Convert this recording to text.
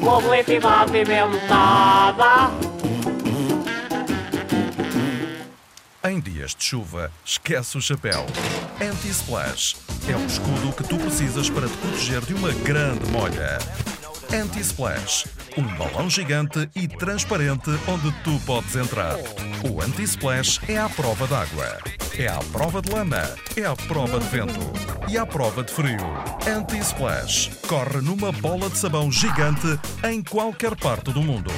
Publicidade apimentada. Em dias de chuva, esquece o chapéu. Anti-Splash é o escudo que tu precisas para te proteger de uma grande molha. Anti-Splash, um balão gigante e transparente onde tu podes entrar. O Anti-Splash é à prova d'água, é à prova de lama, é à prova de vento e à prova de frio. Anti-Splash corre numa bola de sabão gigante em qualquer parte do mundo.